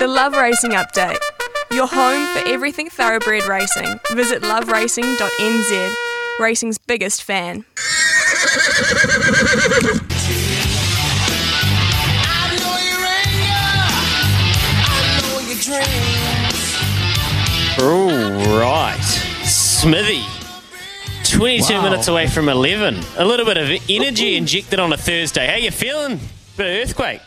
The Love Racing Update. Your home for everything thoroughbred racing. Visit loveracing.nz, racing's biggest fan. All right. Smithy. 22 Wow. minutes away from 11. A little bit of energy injected on a Thursday. How you feeling? Bit of earthquake.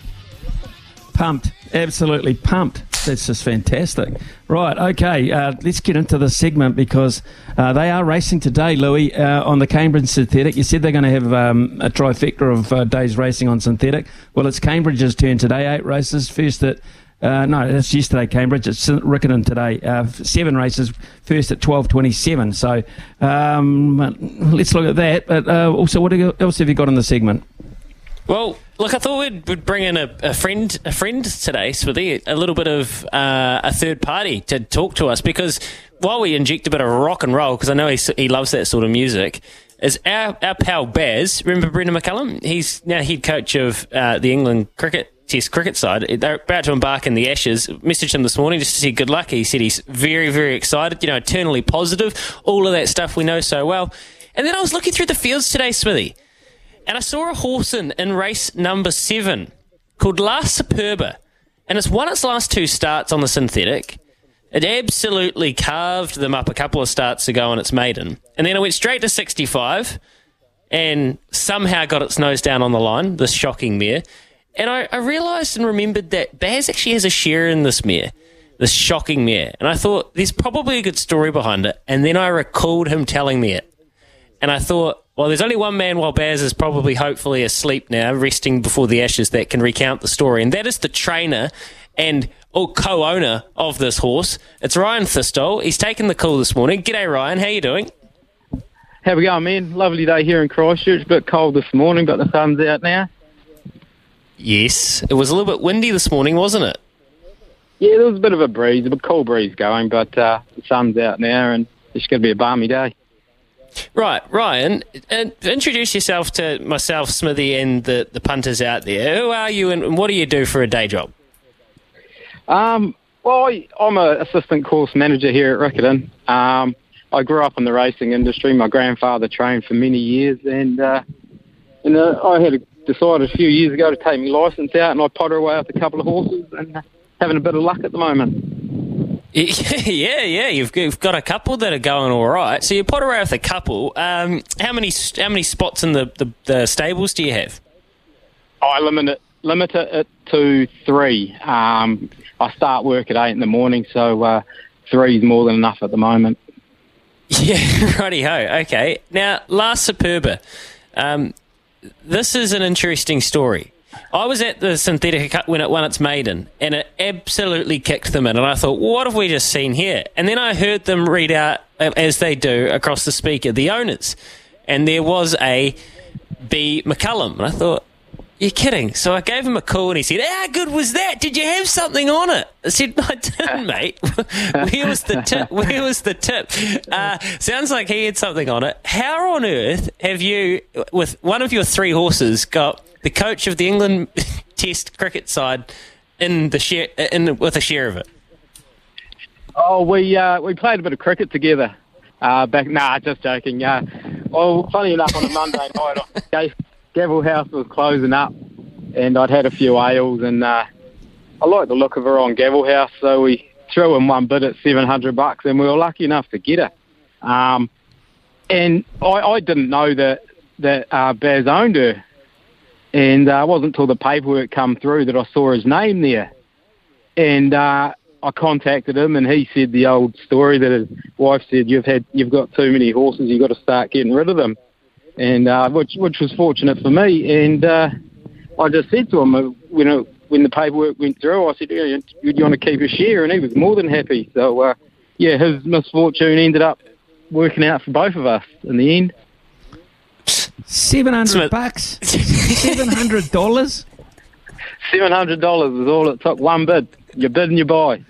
Pumped. Absolutely pumped. That's just fantastic. Right, okay, uh, let's get into the segment because uh, they are racing today, Louis, uh, on the Cambridge synthetic. You said they're going to have um, a trifecta of uh, days racing on synthetic. Well, it's Cambridge's turn today. Eight races. First at uh, no, it's yesterday, Cambridge. It's Riccarton today. Uh, seven races. First at twelve twenty-seven. So um, let's look at that. But uh, also, what else have you got in the segment? Well, look, I thought we'd, we'd bring in a, a friend, a friend today, Smithy, a little bit of uh, a third party to talk to us because while we inject a bit of rock and roll, because I know he, he loves that sort of music, is our, our pal Baz. Remember Brendan McCullum? He's now head coach of uh, the England cricket Test cricket side. They're about to embark in the Ashes. Messaged him this morning just to say good luck. He said he's very, very excited. You know, eternally positive. All of that stuff we know so well. And then I was looking through the fields today, Smithy and I saw a horse in, race number seven called La Superba, and it's won its last two starts on the synthetic. It absolutely carved them up a couple of starts ago on its maiden, and then it went straight to 65 and somehow got its nose down on the line, this shocking mare. And I, I realised and remembered that Baz actually has a share in this mare, this shocking mare. And I thought, there's probably a good story behind it. And then I recalled him telling me it. And I thought, well, there's only one man while Baz is probably hopefully asleep now, resting before the ashes, that can recount the story. And that is the trainer and or co-owner of this horse. It's Ryan Thistoll. He's taken the call this morning. G'day, Ryan. How you doing? How we going, man? Lovely day here in Christchurch. A Bit cold this morning, but the sun's out now. Yes. It was a little bit windy this morning, wasn't it? Yeah, there was a bit of a breeze, a bit cool breeze going, but uh, the sun's out now, and it's going to be a balmy day. Right, Ryan, introduce yourself to myself, Smithy, and the, the punters out there. Who are you and what do you do for a day job? Um, well, I, I'm an assistant course manager here at Riccarton. Um, I grew up in the racing industry. My grandfather trained for many years, and uh, and uh, I had decided a few years ago to take my license out, and I potter away with a couple of horses, and uh, having a bit of luck at the moment. yeah, yeah, you've, you've got a couple that are going all right. So you pot around with a couple. Um, how many how many spots in the, the, the stables do you have? I limit it limit it to three. Um, I start work at eight in the morning, so uh, three is more than enough at the moment. Yeah, righty ho. Okay. Now, La Superba. Um, this is an interesting story. I was at the synthetic Cup when it won its maiden, and it absolutely kicked them in. And I thought, what have we just seen here? And then I heard them read out, uh, as they do across the speaker, the owners. And there was a B. McCullum. And I thought, you're kidding. So I gave him a call and he said, How good was that? Did you have something on it? I said, I didn't, mate. Where was the tip? Where was the tip? Uh, sounds like he had something on it. How on earth have you, with one of your three horses, got the coach of the England Test cricket side in the share, in with a share of it? Oh, we uh, we played a bit of cricket together. Uh, back, nah, just joking. Uh, well, funny enough, on a Monday night, Gavel House was closing up, and I'd had a few ales, and uh, I liked the look of her on Gavel House, so we threw in one bid at seven hundred bucks, and we were lucky enough to get her. Um, and I, I didn't know that that uh, Baz owned her, and uh, it wasn't until the paperwork come through that I saw his name there, and. Uh, I contacted him, and he said the old story that his wife said, "You've had, you've got too many horses. You've got to start getting rid of them," and uh, which which was fortunate for me. And uh, I just said to him, uh, you know, when the paperwork went through, I said, "Do you want to keep a share?" And he was more than happy. So uh, yeah, his misfortune ended up working out for both of us in the end. Seven hundred Smith. bucks. Seven hundred dollars. Seven hundred dollars is all it took. One bid. You bid and you buy.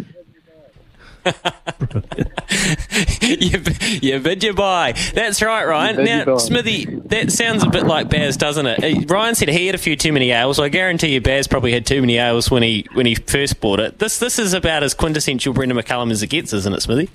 you, you bid you buy. That's right, Ryan. Now. Smithy, that sounds a bit like Baz, doesn't it? Ryan said he had a few too many ales. I guarantee you, Baz probably had too many ales when he when he first bought it. This this is about as quintessential Brendan McCullum as it gets, isn't it, Smithy?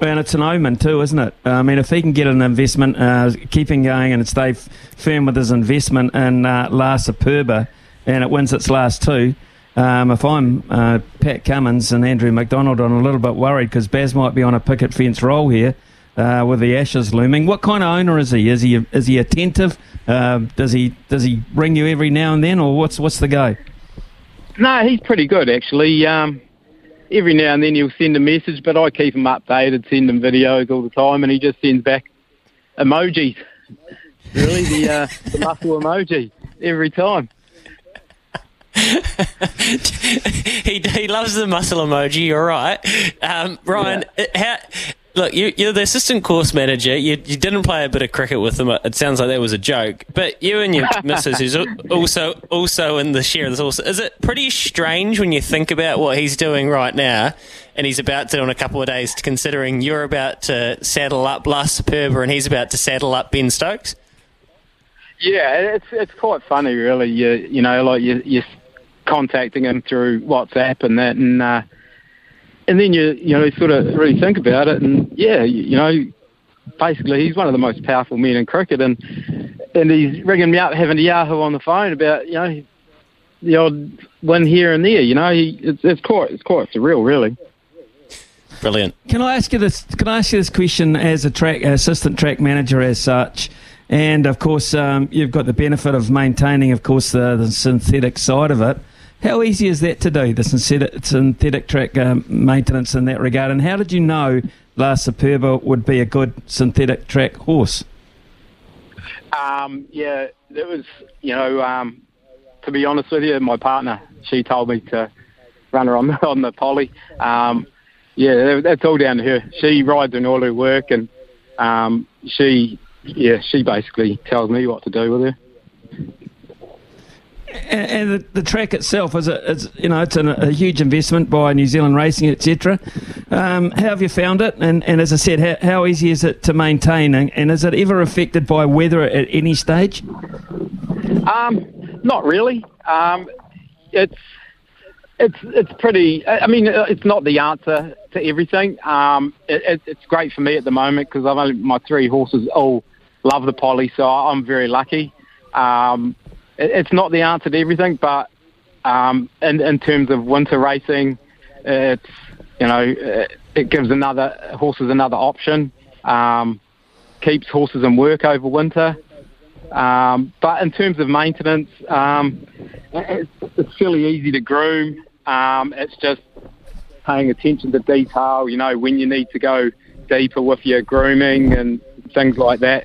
And it's an omen too, isn't it? I mean, if he can get an investment, uh, keeping going and stay f- firm with his investment in uh, La Superba, and it wins its last two. Um, if I'm uh, Pat Cummins and Andrew McDonald, I'm a little bit worried because Baz might be on a picket fence role here uh, with the Ashes looming. What kind of owner is he? Is he is he attentive? Uh, does he does he ring you every now and then, or what's what's the go? No, he's pretty good actually. Um, every now and then he'll send a message, but I keep him updated, send him videos all the time, and he just sends back emojis. Really, the, uh, the muscle emoji every time. he, he loves the muscle emoji. You're right, um, Ryan. uh, How, look, you, you're the assistant course manager. You, you didn't play a bit of cricket with him. It sounds like that was a joke. But you and your missus, who's also also in the share of this, also is it pretty strange when you think about what he's doing right now, and he's about to in a couple of days, considering you're about to saddle up La Superba and he's about to saddle up Ben Stokes. Yeah, it's it's quite funny, really. You you know, like you you're contacting him through WhatsApp and that, and uh, and then you you know sort of really think about it, and yeah, you, you know, basically he's one of the most powerful men in cricket, and and he's ringing me up having a yahoo on the phone about you know the odd win here and there. You know, he, it's it's quite it's quite surreal, really. Brilliant. Can I ask you this? Can I ask you this question as a track assistant track manager, as such? And of course, um, you've got the benefit of maintaining, of course, the, the synthetic side of it. How easy is that to do, the synthetic, synthetic track um, maintenance in that regard? And how did you know La Superba would be a good synthetic track horse? Um, yeah, it was, you know, um, to be honest with you, my partner, she told me to run her on the, on the poly. Um, yeah, that- that's all down to her. She rides in all her work and um, she, yeah, she basically tells me what to do with her. And, and the, the track itself is, a, you know, it's an, a huge investment by New Zealand Racing, etc. Um, how have you found it? And, and as I said, how, how easy is it to maintain? And, and is it ever affected by weather at any stage? Um, not really. Um, it's it's it's pretty. I mean, uh, it's not the answer to everything. Um, it, it, it's great for me at the moment because I've only my three horses all love the poly, so I'm very lucky. Um, it's not the answer to everything, but um, in in terms of winter racing, it's you know it, it gives another horses another option. Um, keeps horses in work over winter. Um, but in terms of maintenance, um, it's, it's fairly easy to groom. Um, it's just paying attention to detail, you know, when you need to go deeper with your grooming and things like that.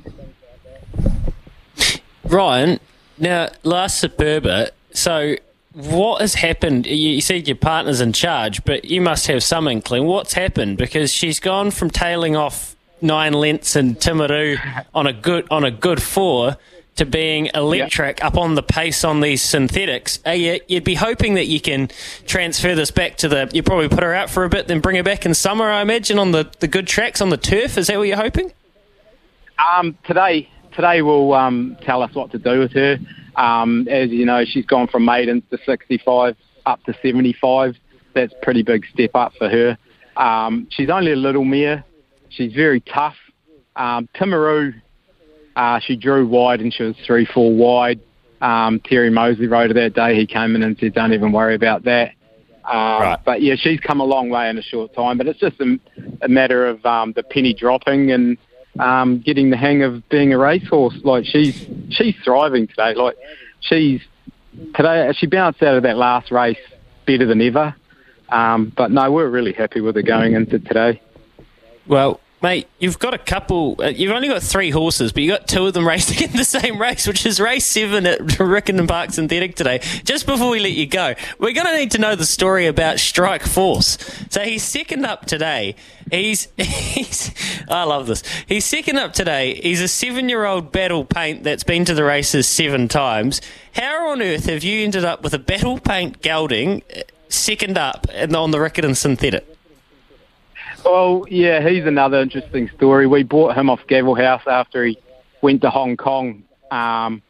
Ryan, now La Superba, so what has happened? You, you said your partner's in charge, but you must have some inkling. What's happened? Because she's gone from tailing off nine lengths in Timaru on a good on a good four to being electric up on the pace on these synthetics. You, you'd be hoping that you can transfer this back to the. You probably put her out for a bit, then bring her back in summer. I imagine on the, the good tracks on the turf. Is that what you're hoping? Um, today, today will um, tell us what to do with her. Um, as you know, she's gone from maidens to 65 up to 75. That's a pretty big step up for her. Um, she's only a little mare. She's very tough. Um, Timaru, uh, she drew wide and she was three, four wide. Um, Terry Moseley rode her that day. He came in and said, "Don't even worry about that." Um, Right. But yeah, she's come a long way in a short time. But it's just a, a matter of um, the penny dropping and um, getting the hang of being a racehorse. Like she's she's thriving today. Like she's today she bounced out of that last race better than ever. Um, but no, we're really happy with her going into today. Well, mate, you've got a couple. Uh, you've only got three horses, but you got two of them racing in the same race, which is race seven at Riccarton Park Synthetic today. Just before we let you go, we're going to need to know the story about Strike Force. So he's second up today. He's he's. I love this. He's second up today. He's a seven-year-old battle paint that's been to the races seven times. How on earth have you ended up with a battle paint gelding uh, second up and on the Riccarton Synthetic? Well, yeah, he's another interesting story. We bought him off Gavel House after he went to Hong Kong. Um,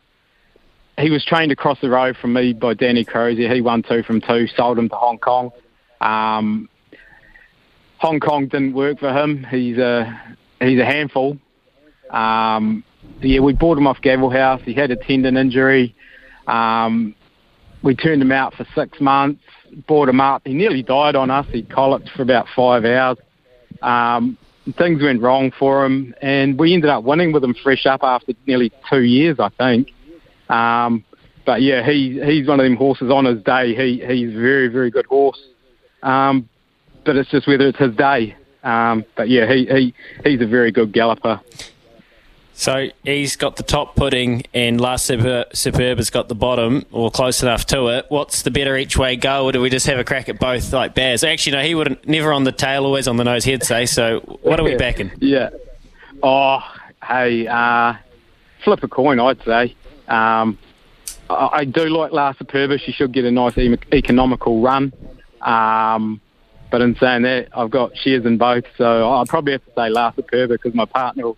he was trained across the road from me by Danny Crozier. He won two from two, sold him to Hong Kong. Um, Hong Kong didn't work for him. He's a he's a handful. Um, yeah, we bought him off Gavel House. He had a tendon injury. Um, we turned him out for six months. Bought him up. He nearly died on us. He colicked for about five hours. Um, things went wrong for him, and we ended up winning with him fresh up after nearly two years, I think. Um, but yeah, he he's one of them horses on his day. He he's a very very good horse. Um, but it's just whether it's his day. Um, but yeah, he, he he's a very good galloper. So he's got the top pudding, and Last Superb, Superb has got the bottom, or close enough to it. What's the better each way go, or do we just have a crack at both like Baz? Actually, no, he wouldn't, never on the tail, always on the nose, he'd say. So what are we backing? Yeah. Oh, hey, uh, flip a coin, I'd say. Um, I, I do like La Superba. She should get a nice e- economical run. Um, but in saying that, I've got shares in both, so I'll probably have to say La Superba because my partner will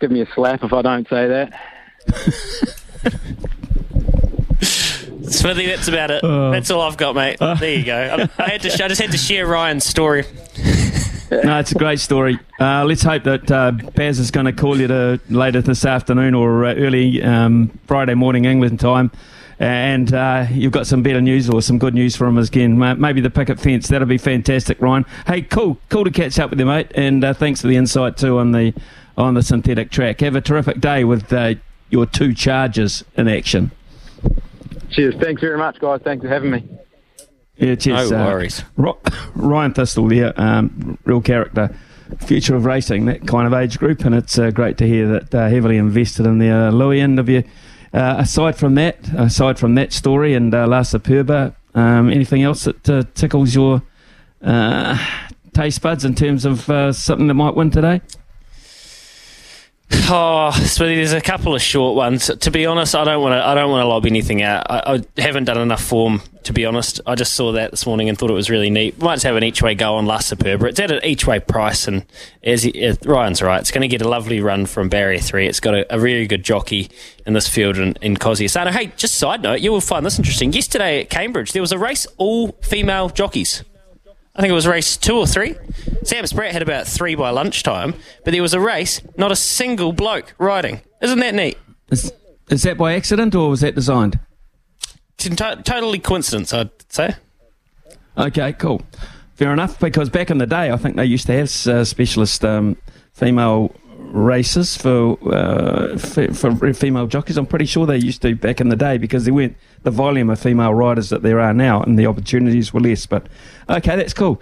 give me a slap if I don't say that. Smithy, that's about it. that's all I've got, mate. there you go. I, I had to. I just had to share Ryan's story. No, it's a great story. Uh, let's hope that uh, Baz is going to call you to later this afternoon or uh, early um, Friday morning England time. And uh, you've got some better news or some good news for him again. Maybe the picket fence. That'll be fantastic, Ryan. Hey, cool, cool to catch up with you, mate. And uh, thanks for the insight too on the on the synthetic track. Have a terrific day with uh, your two charges in action. Cheers. Thanks very much, guys. Thanks for having me. Yeah, cheers. No uh, worries. Ro- Ryan Thistoll there, um, real character. Future of racing, that kind of age group, and it's uh, great to hear that uh, heavily invested in the uh, Louis end of you. Uh, aside from that, aside from that story and uh, La Superba, um, anything else that uh, tickles your taste buds in terms of something that might win today? Oh, Smithy, there's a couple of short ones. To be honest, I don't want to. I don't want to lob anything out. I, I haven't done enough form, to be honest. I just saw that this morning and thought it was really neat. Might have an each way go on La Superba. It's at an each way price, and as he, uh, Ryan's right, it's going to get a lovely run from barrier three. It's got a, a really good jockey in this field in, in Cosi. Hey, just side note, you will find this interesting. Yesterday at Cambridge, there was a race all female jockeys. I think it was race two or three. Sam Spratt had about three by lunchtime, but there was a race, not a single bloke riding. Isn't that neat? Is, is that by accident or was that designed? It's to- totally coincidence, I'd say. Okay, cool. Fair enough. Because back in the day, I think they used to have uh, specialist um, female races for, uh, f- for female jockeys. I'm pretty sure they used to back in the day because there weren't the volume of female riders that there are now, and the opportunities were less. But okay, that's cool.